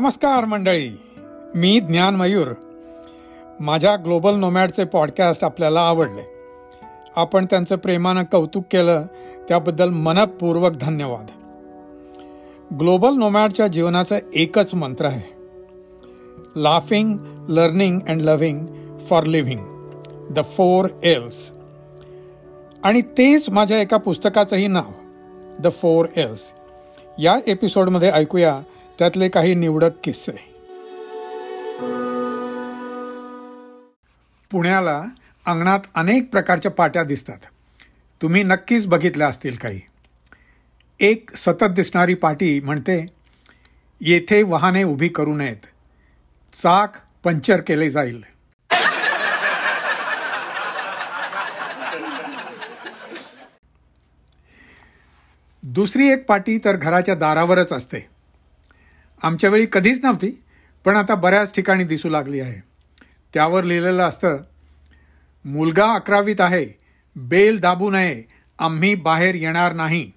नमस्कार मंडळी मी ज्ञान मयूर. माझ्या ग्लोबल नोमॅडचे पॉडकास्ट आपल्याला आवडले. आपण त्यांचं प्रेमानं कौतुक केलं त्याबद्दल मनपूर्वक धन्यवाद. ग्लोबल नोमॅडच्या जीवनाचं एकच मंत्र आहे. Laughing learning and loving for living the four Ls आणि तेच माझ्या एका पुस्तकाचंही नाव. द फोर एल्स या एपिसोडमध्ये ऐकूया त्यातले काही निवडक किस्से. पुण्याला अंगणात अनेक प्रकारच्या पाट्या दिसतात. तुम्ही नक्कीच बघितल्या असतील काही. एक सतत दिसणारी पाटी म्हणते येथे वाहने उभी करू नयेत. चाक पंक्चर केले जाईल. दुसरी एक पाटी तर घराच्या दारावरच असते. आमच्या वेळी कधीच नव्हती पण आता बऱ्याच ठिकाणी दिसू लागली आहे. त्यावर लिहिलेलं असतं मुलगा अकरावीत आहे बेल दाबू नये आम्ही बाहेर येणार नाही.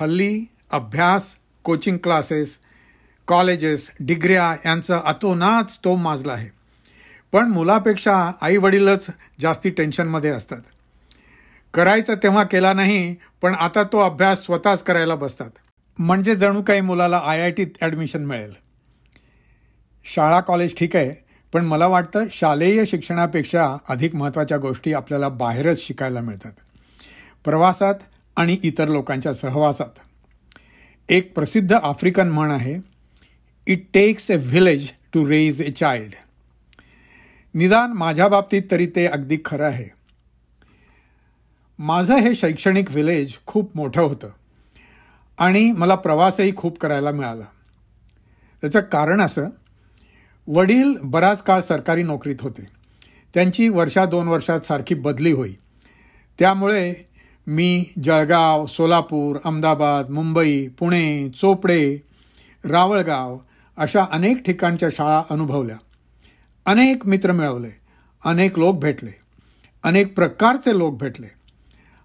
हल्ली अभ्यास कोचिंग क्लासेस कॉलेजेस डिग्र्या यांचं अतोनाच तो माजला आहे. पण मुलापेक्षा आई वडीलच जास्ती टेन्शनमध्ये असतात. करायचं तेव्हा केला नाही पण आता तो अभ्यास स्वतःच करायला बसतात. म्हणजे जणू काही मुलाला आय आय टीत ॲडमिशन मिळेल. शाळा कॉलेज ठीक आहे पण मला वाटतं शालेय शिक्षणापेक्षा अधिक महत्त्वाच्या गोष्टी आपल्याला बाहेरच शिकायला मिळतात. प्रवासात आणि इतर लोकांच्या सहवासात. एक प्रसिद्ध आफ्रिकन म्हण आहे it takes a village to raise a child निदान माझ्या बाबतीत तरी ते अगदी खरं आहे. माझं हे शैक्षणिक व्हिलेज खूप मोठं होतं. आणि मला प्रवासही खूप करायला मिळाला. त्याचं कारण असं वडील बराच काळ सरकारी नोकरीत होते. त्यांची वर्षा दोन वर्षात सारखी बदली होई. त्यामुळे मी जळगाव सोलापूर अहमदाबाद मुंबई पुणे चोपडे रावळगाव अशा अनेक ठिकाणच्या शाळा अनुभवल्या. अनेक मित्र मिळवले. अनेक लोक भेटले. अनेक प्रकारचे लोक भेटले.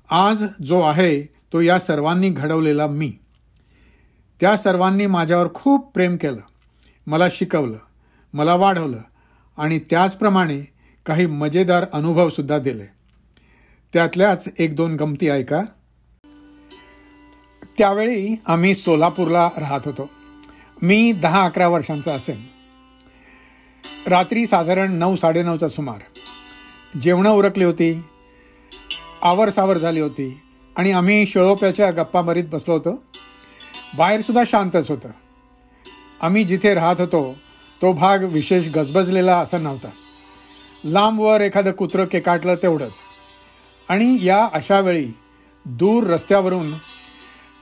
आज जो आहे तो या सर्वांनी घडवलेला मी. त्या सर्वांनी माझ्यावर खूप प्रेम केलं. मला शिकवलं. मला वाढवलं. आणि त्याचप्रमाणे काही मजेदार अनुभवसुद्धा दिले. त्यातल्याच एक दोन गमती ऐका. त्यावेळी आम्ही सोलापूरला राहत होतो. मी दहा अकरा वर्षांचा असेन रात्री साधारण नऊ साडेनऊचा सुमार. जेवणं उरकली होती. आवर सावर झाली होती. आणि आम्ही शिळोप्याच्या गप्पा मारीत बसलो होतो. बाहेरसुद्धा शांतच होतं. आम्ही जिथे राहत होतो तो भाग विशेष गजबजलेला असा नव्हता. लांबवर एखादं कुत्रं केकाटलं तेवढंच. आणि या अशा वेळी दूर रस्त्यावरून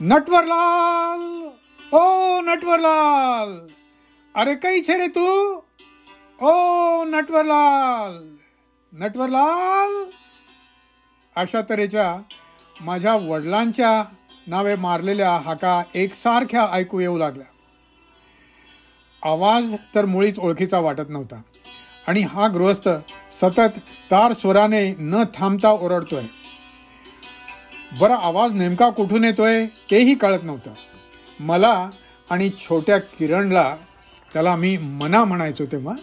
नटवरलाल! ओ नटवरलाल. अरे काही छे रे तू? ओ नटवरलाल. नटवरलाल? अशा तऱ्हेच्या माझ्या वडिलांच्या नावे मारलेल्या हाका एकसारख्या ऐकू येऊ लागल्या. आवाज तर मुळीच ओळखीचा वाटत नव्हता. आणि हा गृहस्थ सतत तार स्वराने न थांबता ओरडतोय. बरं आवाज नेमका कुठून येतोय तेही कळत नव्हतं. मला आणि छोट्या किरणला त्याला मी मना म्हणायचो तेव्हा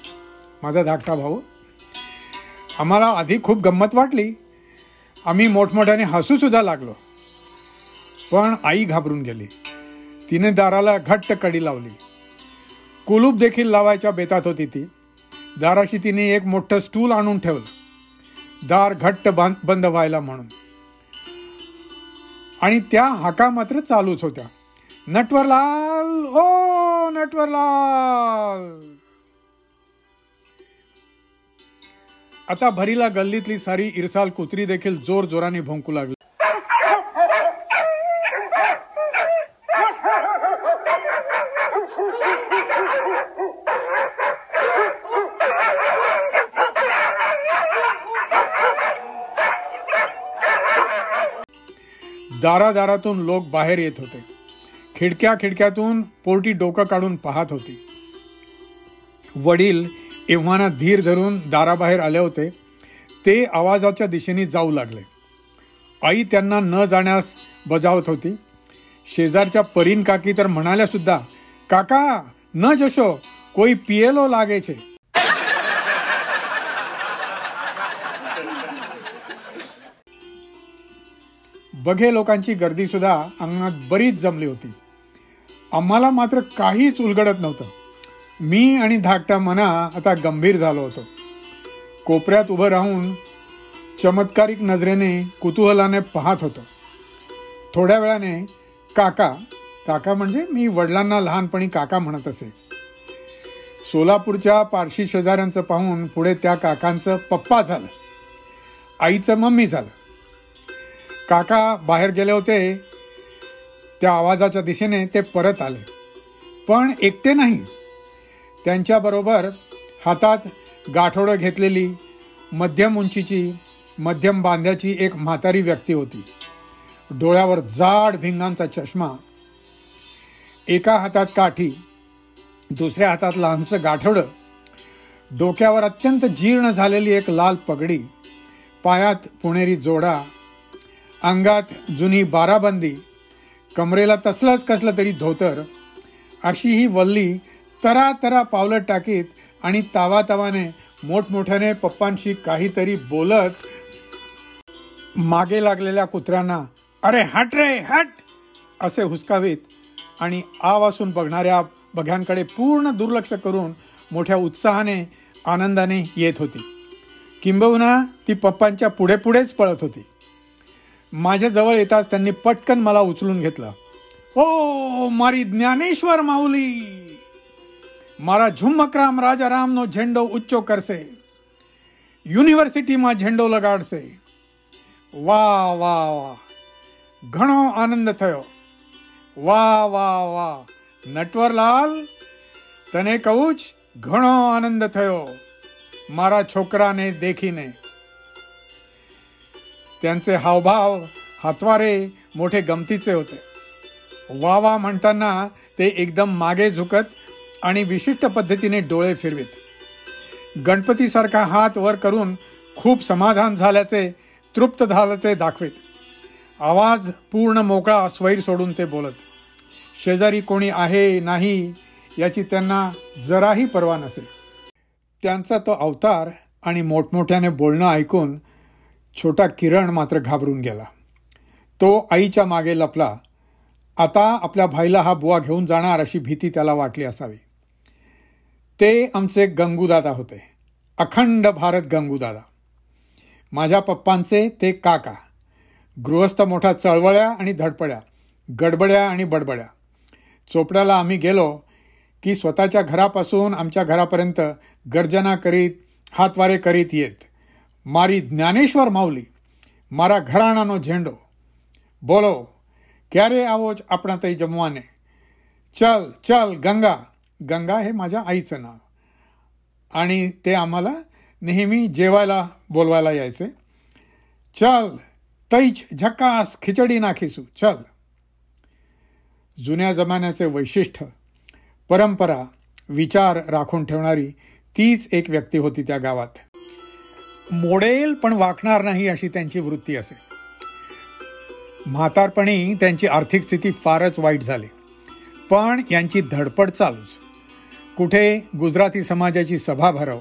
माझा धाकटा भाऊ आम्हाला आधी खूप गंमत वाटली. आम्ही मोठमोठ्याने हसूसुद्धा लागलो. पण आई घाबरून गेली. तिने दाराला घट्ट कडी लावली. कुलूप देखील लावायच्या बेतात होती ती. दाराशी तिने एक मोठं स्टूल आणून ठेवलं. दार घट्ट बंद व्हायला म्हणून. आणि त्या हाका मात्र चालूच होत्या. नटवरलाल ओ नटवरलाल. आता भरीला गल्लीतली सारी इरसाल कुत्री देखील जोर जोराने भोंकू लागली. दारादारातून लोक बाहेर येत होते. खिडक्या खिडक्यातून पोरटी डोकं काढून पाहत होती. वडील एव्हाना धीर धरून दाराबाहेर आले होते. ते आवाजाच्या दिशेने जाऊ लागले. आई त्यांना न जाण्यास बजावत होती. शेजारच्या परीन काकी तर म्हणाल्या सुद्धा काका न जशो कोई पिएलो लागेचे बघे लोकांची गर्दी सुद्धा अंगणात बरीच जमली होती. आम्हाला मात्र काहीच उलगडत नव्हतं. मी आणि धाकटा मना आता गंभीर झालो होतो. कोपऱ्यात उभं राहून चमत्कारिक नजरेने कुतूहलाने पाहत होतो. थोड्या वेळाने काका काका म्हणजे मी वडिलांना लहानपणी काका म्हणत असे. सोलापूरच्या पारशी शेजाऱ्यांचं पाहून पुढे त्या काकांचं पप्पा झालं. आईचं मम्मी झालं. काका बाहेर गेले होते त्या आवाजाच्या दिशेने ते परत आले. पण एकटे नाही. त्यांच्याबरोबर हातात गाठोडं घेतलेली मध्यम उंचीची मध्यम बांध्याची एक म्हातारी व्यक्ती होती. डोळ्यावर जाड भिंगांचा चष्मा एका हातात काठी दुसऱ्या हातात लहानसं गाठोडं डोक्यावर अत्यंत जीर्ण झालेली एक लाल पगडी पायात पुणेरी जोडा अंगात जुनी बाराबंदी कमरेला तसलंच कसलं तरी धोतर अशी ही वल्ली तरा तरा पावलं टाकीत आणि तावा तावाने मोठमोठ्याने पप्पांशी काहीतरी बोलत मागे लागलेल्या कुत्र्यांना अरे हट रे हट! असे हुसकावीत आणि आ वासून बघणाऱ्या बघ्यांकडे पूर्ण दुर्लक्ष करून मोठ्या उत्साहाने आनंदाने येत होती. किंबहुना ती पप्पांच्या पुढे पुढेच पळत होती. माझ्या जवळ येताच त्यांनी पटकन मला उचलून घेतलं ओ मारी ज्ञानेश्वर माऊली મારા ઝુમ્મકરામ રાજારામનો ઝંડો ઊંચો કરશે યુનિવર્સિટીમાં ઝંડો લગાડશે વાહ વાહ વાહ ઘણો આનંદ થયો વાહ વાહ વાહ નટવરલાલ તને કહું જ ઘણો આનંદ થયો મારા છોકરાને દેખીને त्यांचे हावभाव हातवारे मोठे गमतीचे होते. वा वा म्हणताना ते एकदम मागे झुकत आणि विशिष्ट पद्धतीने डोळे फिरवित. गणपतीसारखा हात वर करून खूप समाधान झाल्याचे तृप्त झाल्याचे दाखवित. आवाज पूर्ण मोकळा स्वैर सोडून ते बोलत शेजारी कोणी आहे नाही याची त्यांना जराही पर्वा नसेल. त्यांचा तो अवतार आणि मोठमोठ्याने बोलणं ऐकून छोटा किरण मात्र घाबरून गेला. तो आईच्या मागे लपला. आता आपल्या भाईला हा बुवा घेऊन जाणार अशी भीती त्याला वाटली असावी. ते आमचे गंगूदादा होते. अखंड भारत गंगूदादा. माझ्या पप्पांचे ते काका. गृहस्थ मोठ्या चळवळ्या आणि धडपड्या गडबड्या आणि बडबड्या. चोपड्याला आम्ही गेलो की स्वतःच्या घरापासून आमच्या घरापर्यंत गर्जना करीत हातवारे करीत येत. મારી જ્ઞાનેશ્વર માઉલી મારા ઘરાણાનો ઝેંડો બોલો ક્યારે આવો જ આપણા તઈ જમવાને चल चल गंगा गंगा हे माझ्या आईचं नाव आणि ते आम्हाला नेहमी जेवायला बोलवायला यायचे चल तैच झक्कास खिचडी नाखीसू चल जुन्या जमान्याचे वैशिष्ट्य परंपरा विचार राखून ठेवणारी तीच एक व्यक्ती होती त्या गावात मोडेल पण वाकणार नाही अशी त्यांची वृत्ती असे. म्हातारपणी त्यांची आर्थिक स्थिती फारच वाईट झाली. पण यांची धडपड चालूच. कुठे गुजराती समाजाची सभा भरव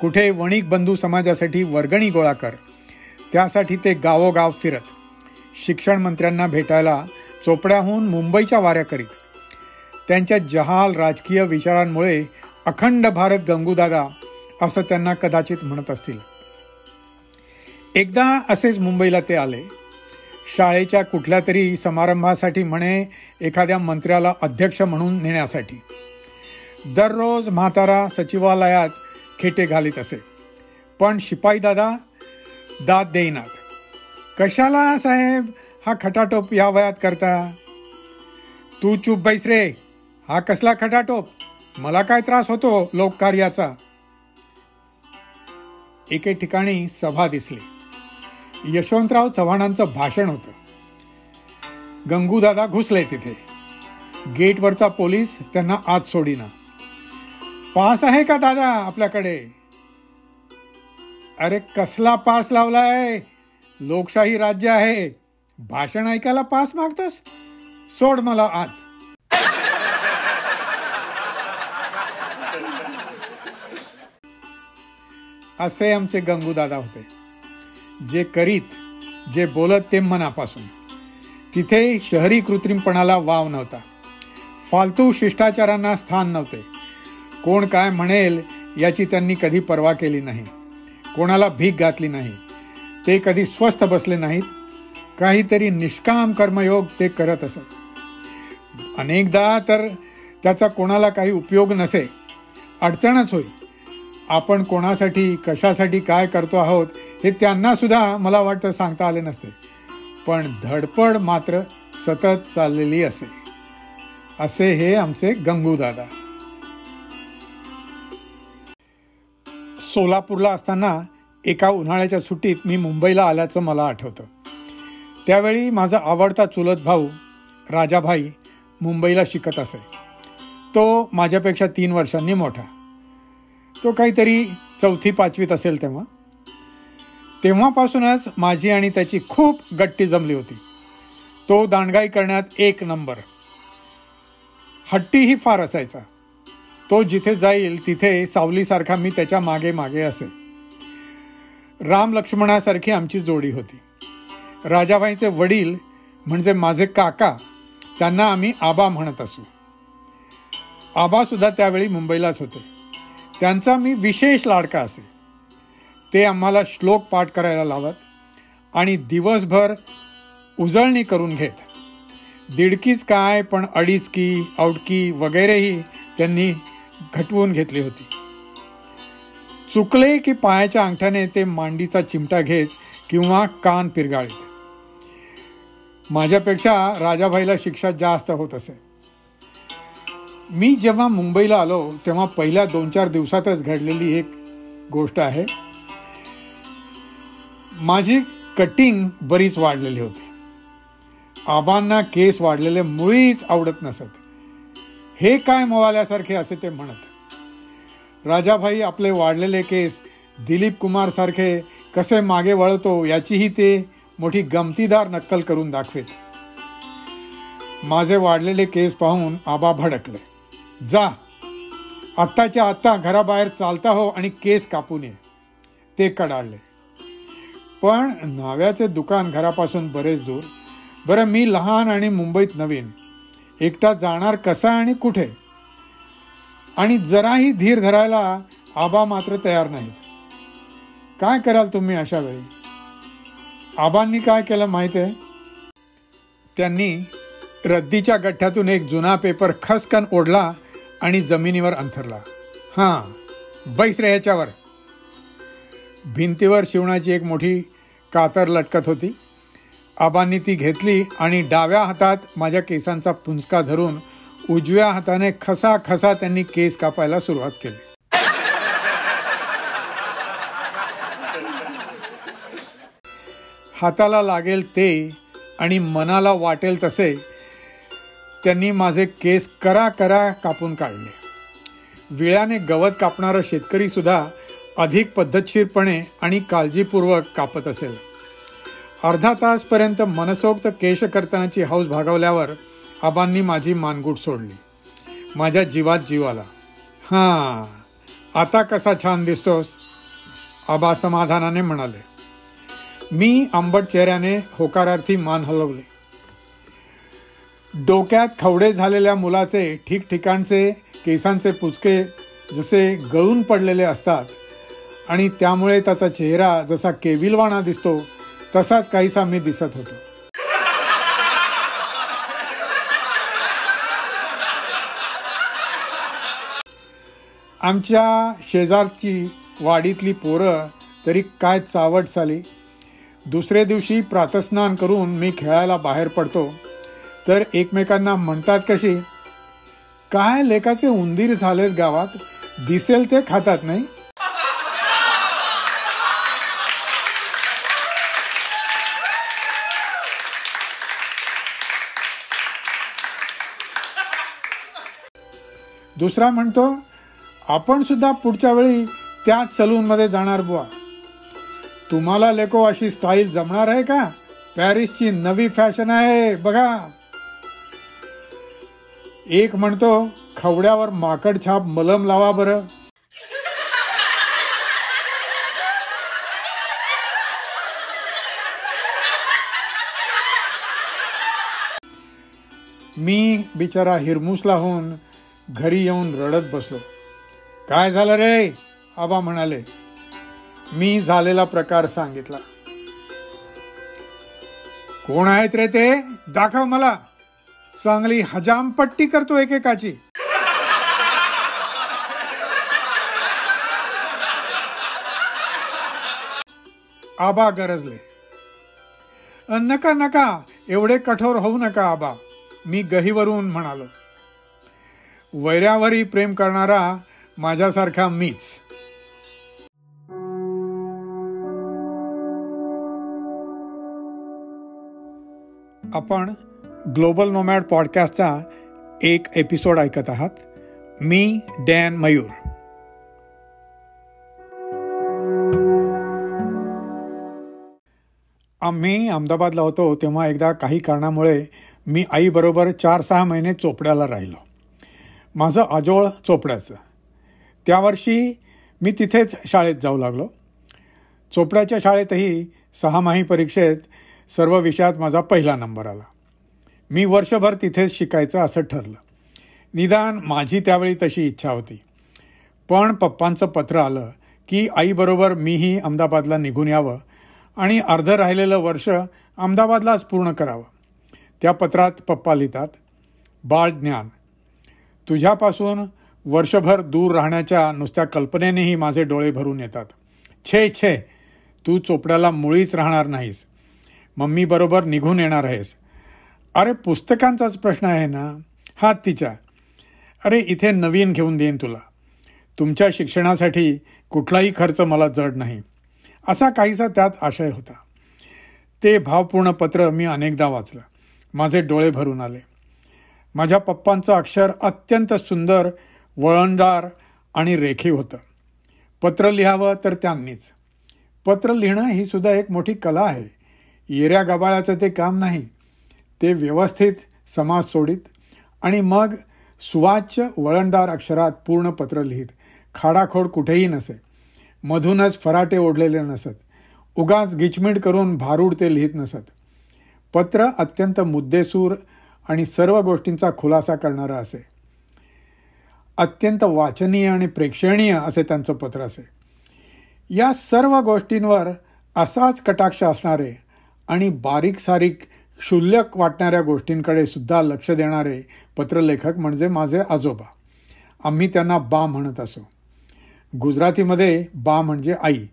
कुठे वणिक बंधू समाजासाठी वर्गणी गोळा कर त्यासाठी ते गावोगाव फिरत शिक्षण मंत्र्यांना भेटायला चोपड्याहून मुंबईच्या वाऱ्या करीत. त्यांच्या जहाल राजकीय विचारांमुळे अखंड भारत गंगूदादा असं त्यांना कदाचित म्हणत असतील. एकदा असेच मुंबईला ते आले. शाळेच्या कुठल्या तरी समारंभासाठी म्हणे एखाद्या मंत्र्याला अध्यक्ष म्हणून नेण्यासाठी. दररोज म्हातारा सचिवालयात खेटे घालीत असे. पण शिपाई दादा दाद देईनात. कशाला साहेब हा खटाटोप या वयात करता? तू चूप बैस रे. हा कसला खटाटोप? मला काय त्रास होतो लोककार्याचा? एके ठिकाणी सभा दिसली. यशवंतराव चव्हाणांचं भाषण होतं. गंगूदादा घुसले तिथे. गेटवरचा पोलीस त्यांना आत सोडीना. पास आहे का दादा आपल्याकडे? अरे कसला पास लावलाय? लोकशाही राज्य आहे. भाषण ऐकायला पास मागतोस? सोड मला आत. असे आमचे गंगूदादा होते. जे करीत जे बोलत ते मनापासून. तिथे शहरी कृत्रिमपणाला वाव नव्हता. फालतू शिष्टाचारांना स्थान नव्हते. कोण काय म्हणेल याची त्यांनी कधी पर्वा केली नाही. कोणाला भीक घातली नाही. ते कधी स्वस्थ बसले नाहीत. काहीतरी निष्काम कर्मयोग ते करत असत. अनेकदा तर त्याचा कोणाला काही उपयोग नसे. अडचणच होईल आपण कोणासाठी कशासाठी काय करतो आहोत हे त्यांना सुद्धा मला वाटतं सांगता आले नसते. पण धडपड मात्र सतत चाललेली असे. असे हे आमचे गंगूदादा सोलापूरला असताना एका उन्हाळ्याच्या सुट्टीत मी मुंबईला आल्याचं मला आठवतं. त्यावेळी माझा आवडता चुलत भाऊ राजाभाई मुंबईला शिकत असे. तो माझ्यापेक्षा तीन वर्षांनी मोठा. तो काहीतरी चौथी पाचवीत असेल तेव्हा. तेव्हापासूनच माझी आणि त्याची खूप गट्टी जमली होती. तो दांडगाई करण्यात एक नंबर. हट्टीही फार असायचा. तो जिथे जाईल तिथे सावलीसारखा मी त्याच्यामागे मागे असे. राम लक्ष्मणासारखी आमची जोडी होती. राजाबाईंचे वडील म्हणजे माझे काका त्यांना आम्ही आबा म्हणत असू. आबासुद्धा त्यावेळी मुंबईलाच होते. त्यांचा मी विशेष लाडका असे. ते आम्हाला श्लोक पाठ करायला लावत आणि दिवसभर उजळणी करून घेत. दीडकीच काय पण अडीचकी औडकी वगैरेही त्यांनी घटवून घेतली होती. चुकले की पायाच्या अंगठ्याने ते मांडीचा चिमटा घेत किंवा कान पिरगाळीत. माझ्यापेक्षा राजाभाईला शिक्षा जास्त होत असे. मी जेव्हा मुंबईला आलो तेव्हा पहिल्या दोन चार दिवसातच घडलेली एक गोष्ट आहे. माझी कटिंग बरीच वाढलेली होती. आबांना केस वाढलेले मुळीच आवडत नसत. हे काय मोवाल्यासारखे असे ते म्हणत. राजाभाई आपले वाढलेले केस दिलीप कुमारसारखे कसे मागे वळतो याचीही ते मोठी गमतीदार नक्कल करून दाखवेत. माझे वाढलेले केस पाहून आबा भडकले. जा. आत्ताच्या आत्ता घराबाहेर चालता हो आणि केस कापून ये. ते कडाळले पण न्हाव्याचे दुकान घरापासून बरेच दूर. बरं मी लहान आणि मुंबईत नवीन. एकटा जाणार कसा आणि कुठे? आणि जराही धीर धरायला आबा मात्र तयार नाही. काय कराल तुम्ही अशा वेळी? आबांनी काय केलं माहिती आहे त्यांनी रद्दीच्या गठ्ठ्यातून एक जुना पेपर खसकन ओढला आणि जमिनीवर अंथरला. हां बैस रे ह्याच्यावर. भिंतीवर शिवणाची एक मोठी कातर लटकत होती. आबांनी ती घेतली आणि डाव्या हातात माझ्या केसांचा पुंजका धरून उजव्या हाताने खसा खसा त्यांनी केस कापायला सुरुवात केली. हाताला लागेल ते आणि मनाला वाटेल तसे त्यांनी माझे केस करा करा कापून काढले. विळ्याने गवत कापणारा शेतकरी सुद्धा अधिक पद्धतशीरपणे आणि काळजीपूर्वक कापत असेल. अर्धा तासपर्यंत मनसोक्त केशकर्तनाची हौस भागवल्यावर आबांनी माझी मानगूट सोडली. माझ्या जीवात जीव आला. हां आता कसा छान दिसतोस? आबा समाधानाने म्हणाले. मी आंबट चेहऱ्याने होकारार्थी मान हलवले. डोक्यात खवडे झालेल्या मुलाचे ठिकठिकाणचे केसांचे पुचके जसे गळून पडलेले असतात आणि त्यामुळे त्याचा चेहरा जसा केविलवाणा दिसतो तसाच काहीसा मी दिसत होतो. आमच्या शेजारची वाडीतली पोरं तरी काय चावट झाली दुसऱ्या दिवशी प्रातस्नान करून मी खेळायला बाहेर पडतो. तर एकमेकांना म्हणतात कशी? काय लेखाचे उंदीर झालेत गावात? दिसेल ते खातात नाही? दुसरा म्हणतो आपण सुद्धा पुढच्या वेळी त्याच सलूनमध्ये जाणार बुवा. तुम्हाला लेको अशी स्टाईल जमणार आहे का? पॅरिसची नवी फॅशन आहे बघा. एक म्हणतो खवड्यावर माकड छाप मलम लावा बरं. मी बिचारा हिरमुसला होऊन घरी येऊन रडत बसलो. काय झालं रे? आबा म्हणाले. मी झालेला प्रकार सांगितला. कोण आहेत रे ते? दाखव मला. चांगली हजामपट्टी करतो एकेकाची. आबा गरजले. नका नका एवढे कठोर होऊ नका आबा मी गहीवरून म्हणालो. वैऱ्यावरही प्रेम करणारा माझ्यासारखा मीच. आपण ग्लोबल नोमॅड पॉडकास्टचा एक एपिसोड ऐकत आहात. मी डॅन मयूर. आम्ही अहमदाबादला होतो तेव्हा एकदा काही कारणामुळे मी आईबरोबर चार सहा महिने चोपड्याला राहिलो. माझं आजोळ चोपड्याचं. त्या वर्षी मी तिथेच शाळेत जाऊ लागलो. चोपड्याच्या शाळेतही सहामाही परीक्षेत सर्व विषयात माझा पहिला नंबर आला. मी वर्षभर तिथेच शिकायचं असं ठरलं. निदान माझी त्यावेळी तशी इच्छा होती. पण पप्पांचं पत्र आलं की आईबरोबर मीही अहमदाबादला निघून यावं आणि अर्धं राहिलेलं वर्ष अहमदाबादलाच पूर्ण करावं. त्या पत्रात पप्पा लिहितात बाळ ज्ञान तुझ्यापासून वर्षभर दूर राहण्याच्या नुसत्या कल्पनेनेही माझे डोळे भरून येतात. छे छे तू चोपड्याला मुळीच राहणार नाहीस. मम्मीबरोबर निघून येणार आहेस. अरे पुस्तकांचाच प्रश्न आहे ना? हा तिच्या. अरे इथे नवीन घेऊन देईन तुला. तुमच्या शिक्षणासाठी कुठलाही खर्च मला जड नाही. असा काहीसा त्यात आशय होता. ते भावपूर्ण पत्र मी अनेकदा वाचलं. माझे डोळे भरून आले. माझ्या पप्पांचं अक्षर अत्यंत सुंदर वळणदार आणि रेखीव होतं. पत्र लिहावं तर त्यांनीच. पत्र लिहिणं ही सुद्धा एक मोठी कला आहे. येऱ्या गबाळाचं ते काम नाही. ते व्यवस्थित समाज सोडित आणि मग सुवाच्य वळणदार अक्षरात पूर्ण पत्र लिहित. खाडाखोड कुठेही नसे. मधूनच फराटे ओढलेले नसत. उगाच गिचमिड करून भारूड ते लिहित नसत. पत्र अत्यंत मुद्देसूर आणि सर्व गोष्टींचा खुलासा करणारं असे. अत्यंत वाचनीय आणि प्रेक्षणीय असे त्यांचं पत्र असे. या सर्व गोष्टींवर असाच कटाक्ष असणारे आणि बारीक सारीक क्षुल्लक वाटणाऱ्या गोष्टींकडे सुद्धा लक्ष देणारे पत्रलेखक म्हणजे माझे आजोबा. आम्ही त्यांना बा म्हणत असो. गुजरातीमध्ये बा म्हणजे आई.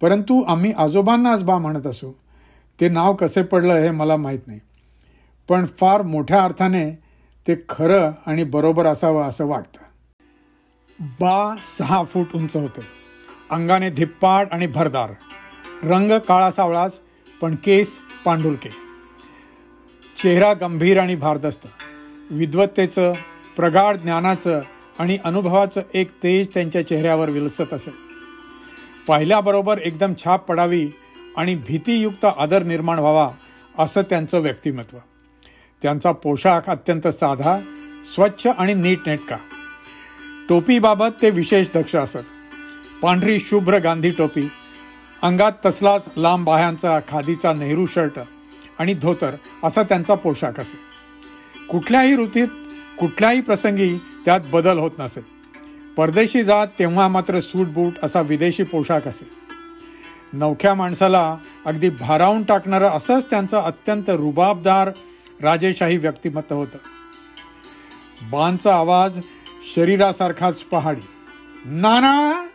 परंतु आम्ही आजोबांनाच बा म्हणत असो. ते नाव कसे पडलं हे मला माहीत नाही. पण फार मोठ्या अर्थाने ते खरं आणि बरोबर असावं असं वाटतं. बा सहा फूट उंच होते. अंगाने धिप्पाड आणि भरदार. रंग काळा सावळाच पण केस पांढुरके चेहरा गंभीर आणि भारदस्त विद्वत्तेचं प्रगाढ ज्ञानाचं आणि अनुभवाचं एक तेज त्यांच्या चेहऱ्यावर विलसत असे पाहिल्याबरोबर एकदम छाप पडावी आणि भीतीयुक्त आदर निर्माण व्हावा असं त्यांचं व्यक्तिमत्व. त्यांचा पोशाख अत्यंत साधा स्वच्छ आणि नीटनेटका टोपीबाबत ते विशेष दक्ष असत. पांढरी शुभ्र गांधी टोपी अंगात तसलाच लांब बाह्यांचा खादीचा नेहरू शर्ट आणि धोतर असा त्यांचा पोशाख असे. कुठल्याही ऋतीत कुठल्याही प्रसंगी त्यात बदल होत नसे. परदेशी जात तेव्हा मात्र सूट बूट असा विदेशी पोशाख असे. नवख्या माणसाला अगदी भारावून टाकणारं असंच त्यांचं अत्यंत रुबाबदार राजेशाही व्यक्तिमत्व होतं. बांचा आवाज शरीरासारखाच पहाडी. नाना!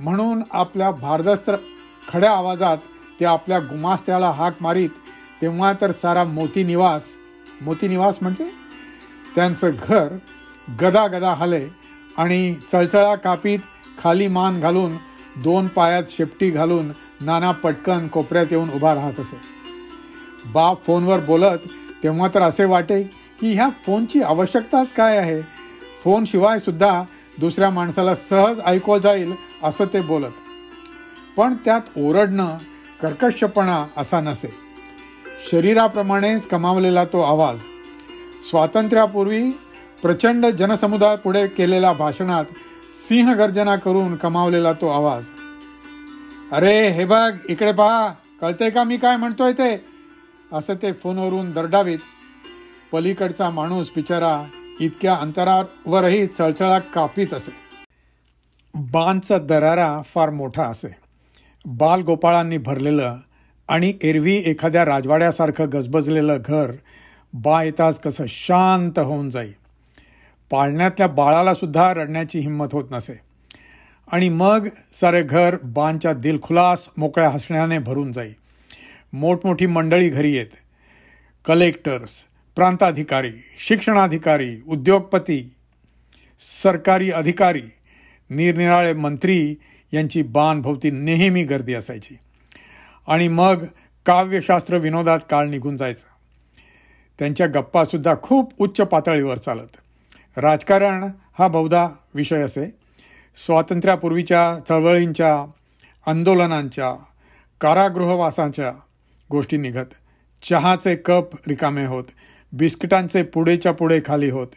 म्हणून आपल्या भारदस्त्र खड्या आवाजात ते आपल्या गुमास्त्याला हाक मारीत तेव्हा तर सारा मोती निवास मोती निवास म्हणजे त्यांचं घर गदा गदा हले आणि चळचळा कापीत खाली मान घालून दोन पायात शेपटी घालून नाना पटकन कोपऱ्यात येऊन उभा राहत असे. बाप फोनवर बोलत तेव्हा तर असे वाटे की ह्या फोनची आवश्यकताच काय आहे? फोनशिवाय सुद्धा दुसऱ्या माणसाला सहज ऐकू जाईल असं ते बोलत. पण त्यात ओरडणं कर्कशपणा असा नसे. शरीराप्रमाणेच कमावलेला तो आवाज. स्वातंत्र्यापूर्वी प्रचंड जनसमुदाय पुढे केलेल्या भाषणात सिंहगर्जना करून कमावलेला तो आवाज. अरे हे बघ इकडे पहा कळतंय का मी काय म्हणतोय ते? असं ते फोनवरून दरडावीत. पलीकडचा माणूस बिचारा इतक्या अंतरावरही चळचळा कापीत असे. बांधचा दरारा फार मोठा असे. बालगोपाळांनी भरलेलं आणि एरवी एखाद्या राजवाड्यासारखं गजबजलेलं घर बा येताच कसं शांत होऊन जाई. पाळण्यातल्या बाळालासुद्धा रडण्याची हिंमत होत नसे. आणि मग सारे घर बांच्या दिलखुलास मोकळ्या हसण्याने भरून जाई. मोठमोठी मंडळी घरी येत. कलेक्टर्स प्रांताधिकारी शिक्षणाधिकारी उद्योगपती सरकारी अधिकारी निरनिराळे मंत्री यांची बाणभोवती नेहमी गर्दी असायची. आणि मग काव्यशास्त्र विनोदात काळ निघून जायचा. त्यांच्या गप्पासुद्धा खूप उच्च पातळीवर चालत. राजकारण हा बहुधा विषय असे. स्वातंत्र्यापूर्वीच्या चळवळींच्या आंदोलनांच्या कारागृहवासाच्या गोष्टी निघत. चहाचे कप रिकामे होत बिस्किटांचे पुढेच्या पुढे खाली होत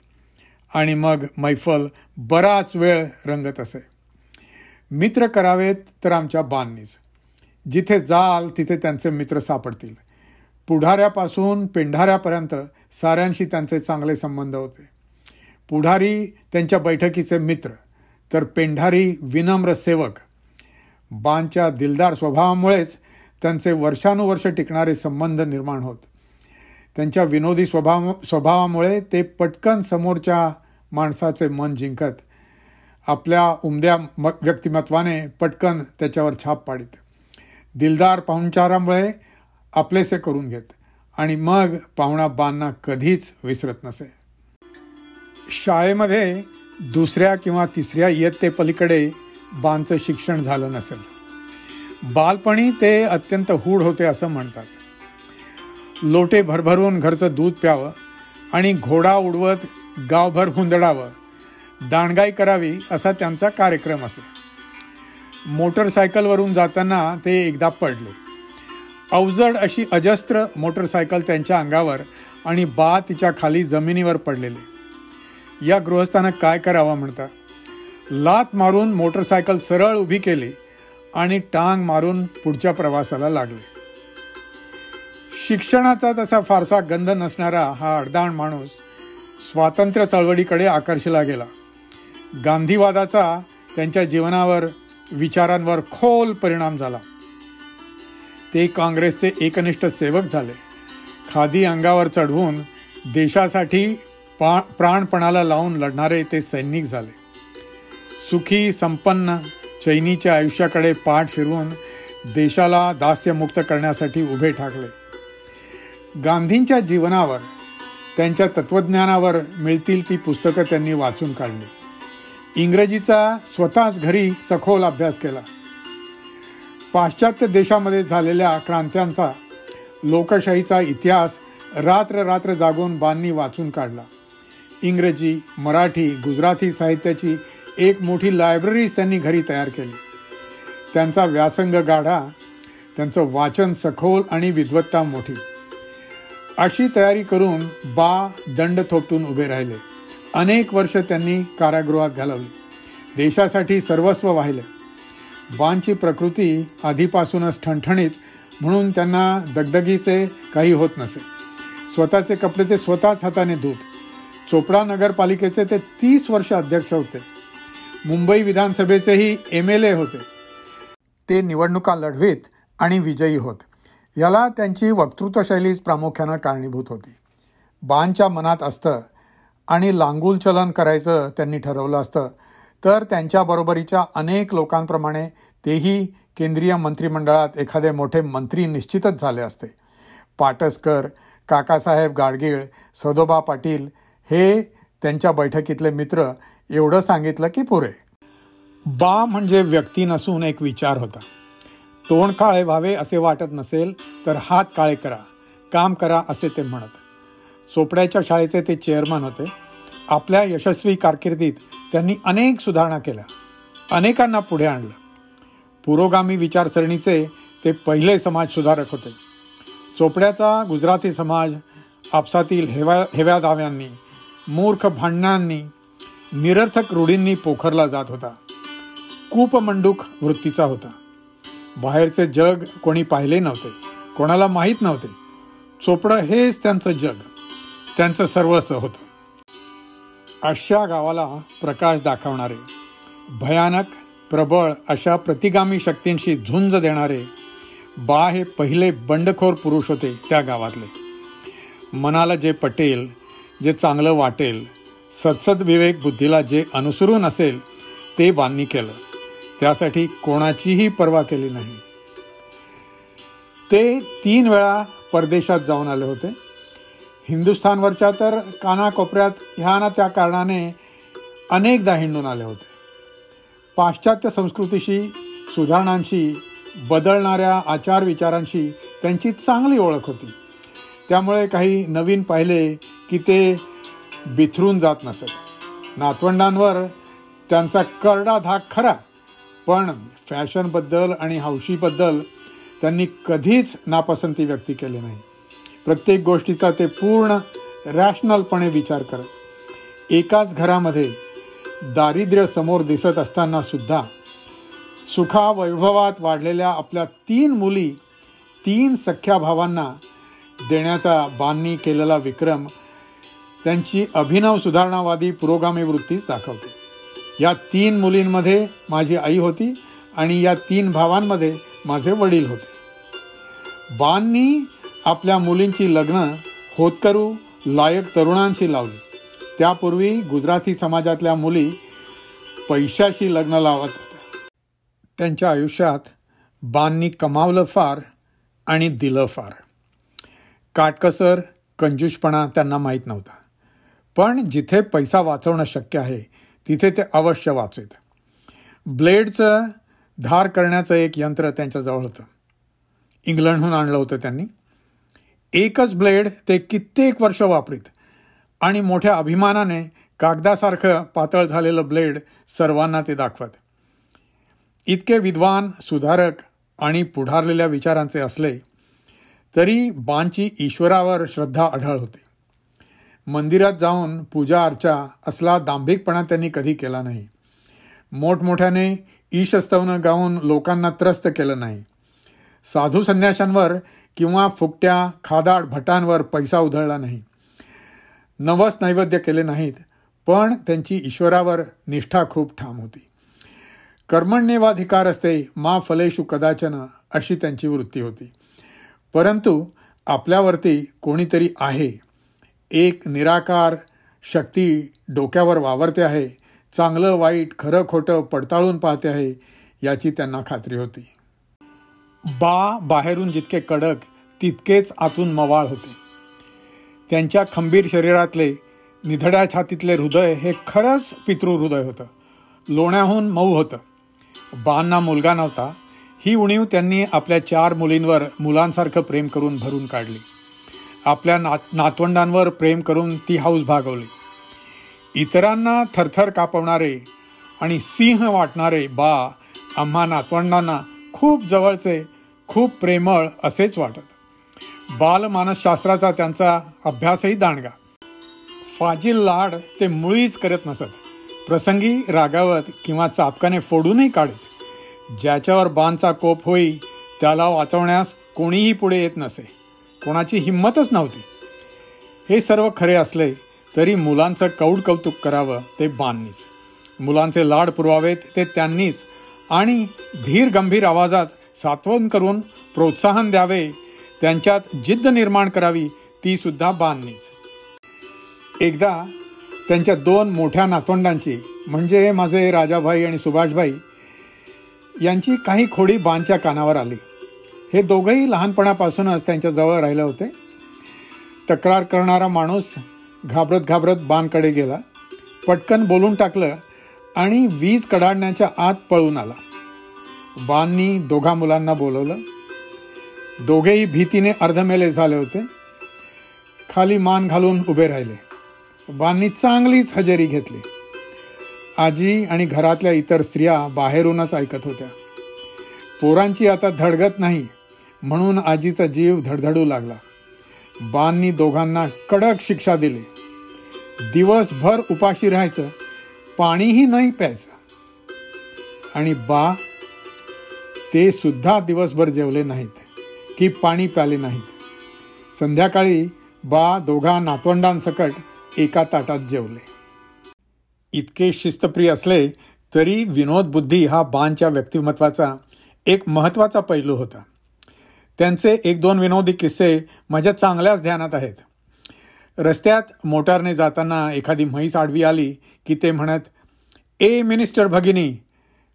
आणि मग मैफल बराच वेळ रंगत असे. मित्र करावेत तर आमच्या बांनीच जिथे जाल तिथे त्यांचे मित्र सापडतील. पुढाऱ्यापासून पेंढाऱ्यापर्यंत साऱ्यांशी त्यांचे चांगले संबंध होते. पुढारी त्यांच्या बैठकीचे मित्र तर पेंढारी विनम्र सेवक. बांच्या दिलदार स्वभावामुळेच त्यांचे वर्षानुवर्ष टिकणारे संबंध निर्माण होत. त्यांच्या विनोदी स्वभाव स्वभावामुळे ते पटकन समोरच्या माणसाचे मन जिंकत. आपल्या उमद्या म व्यक्तिमत्वाने पटकन त्याच्यावर छाप पाडित. दिलदार पाहुणचारामुळे आपलेसे करून घेत. आणि मग पाहुणा बांना कधीच विसरत नसे. शाळेमध्ये दुसऱ्या किंवा तिसऱ्या इयत्तेपलीकडे बांचं शिक्षण झालं नसेल. बालपणी ते अत्यंत हूड होते असं म्हणतात. लोटे भरभरून घरचं दूध प्यावं आणि घोडा उडवत गावभर हुंदडावं दांडगाई करावी असा त्यांचा कार्यक्रम असे. मोटरसायकलवरून जाताना ते एकदा पडले. अवजड अशी अजस्त्र मोटरसायकल त्यांच्या अंगावर आणि बा तिच्या खाली जमिनीवर पडलेले. या गृहस्थानं काय करावं म्हणता लात मारून मोटरसायकल सरळ उभी केली आणि टांग मारून पुढच्या प्रवासाला लागले. शिक्षणाचा तसा फारसा गंध नसणारा हा अडदाण माणूस स्वातंत्र्य चळवळीकडे आकर्षला गेला. गांधीवादाचा त्यांच्या जीवनावर विचारांवर खोल परिणाम झाला. ते काँग्रेसचे एकनिष्ठ सेवक झाले. खादी अंगावर चढवून देशासाठी पा प्राणपणाला लावून लढणारे ते सैनिक झाले. सुखी संपन्न चैनीच्या आयुष्याकडे पाठ फिरवून देशाला दास्यमुक्त करण्यासाठी उभे ठाकले. गांधींच्या जीवनावर त्यांच्या तत्वज्ञानावर मिळतील ती पुस्तकं त्यांनी वाचून काढली. इंग्रजीचा स्वतःच घरी सखोल अभ्यास केला. पाश्चात्य देशामध्ये झालेल्या क्रांत्यांचा लोकशाहीचा इतिहास रात्र रात्र जागून बांनी वाचून काढला. इंग्रजी मराठी गुजराती साहित्याची एक मोठी लायब्ररीज त्यांनी घरी तयार केली. त्यांचा व्यासंग गाढा त्यांचं वाचन सखोल आणि विद्वत्ता मोठी. अशी तयारी करून बा दंड थोपटून उभे राहिले. अनेक वर्ष त्यांनी कारागृहात घालवली. देशासाठी सर्वस्व वाहिले. बांची प्रकृती आधीपासूनच ठणठणीत म्हणून त्यांना दगदगीचे काही होत नसे. स्वतःचे कपडे ते स्वतःच हाताने धूत. चोपडा नगरपालिकेचे ते तीस वर्ष अध्यक्ष होते. मुंबई विधानसभेचेही एम एल ए होते. ते निवडणुका लढवीत आणि विजयी होत. याला त्यांची वक्तृत्वशैलीच प्रामुख्यानं कारणीभूत होती. बांच्या मनात असतं आणि लांगूल चलन करायचं त्यांनी ठरवलं असतं. तर त्यांच्याबरोबरीच्या अनेक लोकांप्रमाणे तेही केंद्रीय मंत्रिमंडळात एखादे मोठे मंत्री निश्चितच झाले असते. पाटसकर काकासाहेब गाडगीळ सदोबा पाटील हे त्यांच्या बैठकीतले मित्र एवढं सांगितलं की पुरे. बा म्हणजे व्यक्ती नसून एक विचार होता. तोंड काळे व्हावे असे वाटत नसेल तर हात काळे करा काम करा असे ते म्हणत. चोपड्याच्या शाळेचे ते चेअरमन होते. आपल्या यशस्वी कारकिर्दीत त्यांनी अनेक सुधारणा केल्या. अनेकांना पुढे आणलं. पुरोगामी विचारसरणीचे ते पहिले समाज सुधारक होते. चोपड्याचा गुजराती समाज आपसातील हेव्या हेव्या दाव्यांनी मूर्ख भांडणांनी निरर्थक रूढींनी पोखरला जात होता. कूपमंडूक वृत्तीचा होता. बाहेरचे जग कोणी पाहिले नव्हते. कोणाला माहीत नव्हते. चोपडं हेच त्यांचं जग. त्यांचं सर्वस्व होतं. अशा गावाला प्रकाश दाखवणारे भयानक प्रबळ अशा प्रतिगामी शक्तींशी झुंज देणारे बा हे पहिले बंडखोर पुरुष होते त्या गावातले. मनाला जे पटेल जे चांगलं वाटेल सत्सद विवेक बुद्धीला जे अनुसरून असेल ते बांधणी केलं. त्यासाठी कोणाचीही पर्वा केली नाही. ते तीन वेळा परदेशात जाऊन आले होते. हिंदुस्थानवरच्या तर कानाकोपऱ्यात ह्या ना त्या कारणाने अनेकदा हिंडून आले होते. पाश्चात्य संस्कृतीशी सुधारणांशी बदलणाऱ्या आचार विचारांशी त्यांची चांगली ओळख होती. त्यामुळे काही नवीन पाहिले की ते बिथरून जात नसत. नातवंडांवर त्यांचा करडा धाक खरा पण फॅशनबद्दल आणि हौशीबद्दल त्यांनी कधीच नापसंती व्यक्त केली नाही. प्रत्येक गोष्टीचा ते पूर्ण रॅशनलपणे विचार करत. एकाच घरामध्ये दारिद्र्य समोर दिसत असताना सुद्धा सुखा वैभवात वाढलेल्या आपल्या तीन मुली तीन सख्या भावांना देण्याचा बांधणी केलेला विक्रम त्यांची अभिनव सुधारणावादी पुरोगामी वृत्तीच दाखवते. या तीन मुलींमध्ये माझी आई होती आणि या तीन भावांमध्ये माझे वडील होते. बांनी आपल्या मुलींची लग्न होतकरू लायक तरुणांशी लावली. त्यापूर्वी गुजराती समाजातल्या मुली पैशाशी लग्न लावत होत्या. त्यांच्या आयुष्यात बांनी कमावलं फार आणि दिलं फार. काटकसर कंजूषपणा त्यांना माहीत नव्हता. पण जिथे पैसा वाचवणं शक्य आहे तिथे ते अवश्य वाचवेत. ब्लेडचं धार करण्याचं एक यंत्र त्यांच्याजवळ होतं. इंग्लंडहून आणलं होतं त्यांनी. एकच ब्लेड ते कित्येक वर्ष वापरीत. आणि मोठ्या अभिमानाने कागदासारखं पातळ झालेलं ब्लेड सर्वांना ते दाखवत. इतके विद्वान सुधारक आणि पुढारलेल्या विचारांचे असले तरी बांची ईश्वरावर श्रद्धा आढळ होते. मंदिरात जाऊन पूजा अर्चा असला दांभिकपणा त्यांनी कधी केला नाही. मोठमोठ्याने ईशस्तवनं गाऊन लोकांना त्रस्त केलं नाही. साधू संन्याशांवर किंवा फुकट्या खादाड भटांवर पैसा उधळला नाही. नवस नैवेद्य केले नाहीत पण त्यांची ईश्वरावर निष्ठा खूप ठाम होती. कर्मण्येवाधिकार असते मा फलेशु कदाचन अशी त्यांची वृत्ती होती. परंतु आपल्यावरती कोणीतरी आहे एक निराकार शक्ती डोक्यावर वावरते आहे चांगलं वाईट खरं खोटं पडताळून पाहते आहे याची त्यांना खात्री होती. बा बाहेरून जितके कडक तितकेच आतून मवाळ होते. त्यांच्या खंबीर शरीरातले निधड्या छातीतले हृदय हे खरंच पितृहृदय होतं. लोण्याहून मऊ होतं. बांना मुलगा नव्हता. ही उणीव त्यांनी आपल्या चार मुलींवर मुलांसारखं प्रेम करून भरून काढली. आपल्या नात नातवंडांवर प्रेम करून ती हाऊस भागवली. इतरांना थरथर कापवणारे आणि सिंह वाटणारे बा आम्हा नातवंडांना खूप जवळचे खूप प्रेमळ असेच वाटत. बालमानसशास्त्राचा त्यांचा अभ्यासही दांडगा. फाजील लाड ते मुळीच करत नसत. प्रसंगी रागावत किंवा चापकाने फोडूनही काढत. ज्याच्यावर बाणचा कोप होई त्याला वाचवण्यास कोणीही पुढे येत नसे. कोणाची हिंमतच नव्हती. हे सर्व खरे असले तरी मुलांचं कौड कौतुक करावं ते बांनीच मुलांचे लाड पुरवावेत ते त्यांनीच आणि धीर गंभीर आवाजात सात्वन करून प्रोत्साहन द्यावे त्यांच्यात जिद्द निर्माण करावी ती सुद्धा बांधणीच. एकदा त्यांच्या दोन मोठ्या नातवंडांची म्हणजे माझे राजाभाई आणि सुभाषभाई यांची काही खोडी बांधच्या कानावर आली. हे दोघंही लहानपणापासूनच त्यांच्याजवळ राहिले होते. तक्रार करणारा माणूस घाबरत घाबरत बांधकडे गेला. पटकन बोलून टाकलं आणि वीज कडाडण्याच्या आत पळून आला. वाननी दोघा मुलांना बोलवलं. दोघेही भीतीने अर्धमेले झाले होते. खाली मान घालून उभे राहिले. वाननी चांगलीच हजेरी घेतली. आजी आणि घरातल्या इतर स्त्रिया बाहेरूनच ऐकत होत्या. पोरांची आता धडगत नाही म्हणून आजीचा जीव धडधडू लागला. बांनी दोघांना कडक शिक्षा दिली. दिवसभर उपाशी राहायचं पाणीही नाही प्यायचं. आणि बा ते सुद्धा दिवसभर जेवले नाहीत की पाणी प्याले नाहीत. संध्याकाळी बा दोघा नातवंडांसकट एका ताटात जेवले. इतके शिस्तप्रिय असले तरी विनोद बुद्धी हा बांच्या व्यक्तिमत्वाचा एक महत्त्वाचा पैलू होता. त्यांचे एक दोन विनोदी किस्से माझ्या चांगल्याच ध्यानात आहेत. रस्त्यात मोटारने जाताना एखादी म्हैस आडवी आली की ते म्हणत ए मिनिस्टर भगिनी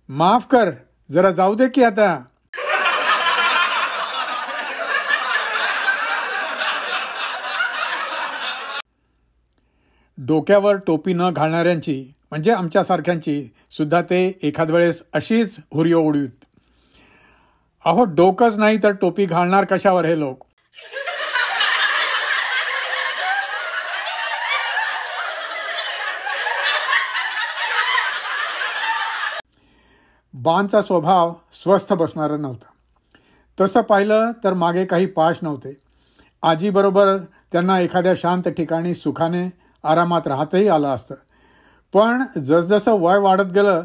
माफ कर जरा जाऊ दे की आता. डोक्यावर टोपी न घालणाऱ्यांची म्हणजे आमच्यासारख्यांची सुद्धा ते एखाद वेळेस अशीच हुरियो उडवीत. अहो डोकंच नाही तर टोपी घालणार कशावर हे लोक? बाणचा स्वभाव स्वस्थ बसणारा नव्हता. तसं पाहिलं तर मागे काही पाश नव्हते. आजीबरोबर त्यांना एखाद्या शांत ठिकाणी सुखाने आरामात राहतही आलं असतं. पण जसजसं वय वाढत गेलं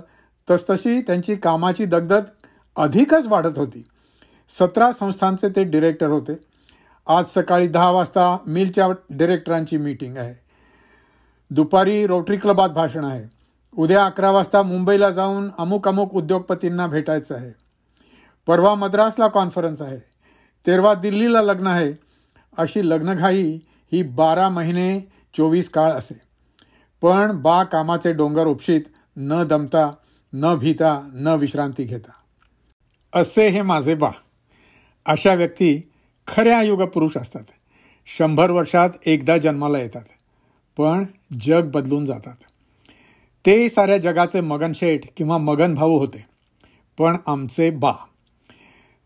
तसतशी त्यांची कामाची दगदग अधिकच वाढत होती. सतरा संस्थांचे ते डिरेक्टर होते. आज सकाळी दहा वाजता मिलच्या डिरेक्टरांची मीटिंग आहे. दुपारी रोटरी क्लबात भाषण आहे. उद्या अकरा वाजता मुंबईला जाऊन अमुक अमुक उद्योगपतींना भेटायचं आहे. परवा मद्रासला कॉन्फरन्स आहे. तेरवा दिल्लीला लग्न आहे. अशी लग्नघाई ही बारा महिने चोवीस काळ असे. पण बा कामाचे डोंगर उपशीत न दमता न भीता न विश्रांती घेता. असे हे माझे बा. अशा व्यक्ती खऱ्या युगपुरुष असतात. शंभर वर्षात एकदा जन्माला येतात. पण जग बदलून जातात. ते साऱ्या जगाचे मगन शेठ किंवा मगन भाऊ होते. पण आमचे बा.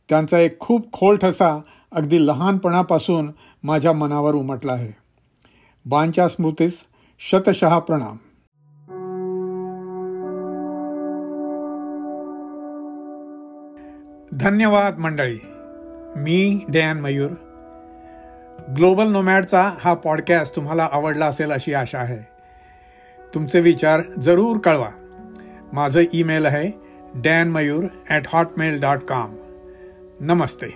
त्यांचा एक खूप खोल ठसा अगदी लहानपणापासून माझ्या मनावर उमटला आहे. बांच्या स्मृतीस शतशः प्रणाम. धन्यवाद मंडळी. मी डॅन मयूर. ग्लोबल नोमॅडचा हा पॉडकास्ट तुम्हाला आवडला असेल अशी आशा आहे. तुमचे विचार जरूर कळवा. माझं ईमेल आहे Dan Mayur at Hotmail dot com Namaste.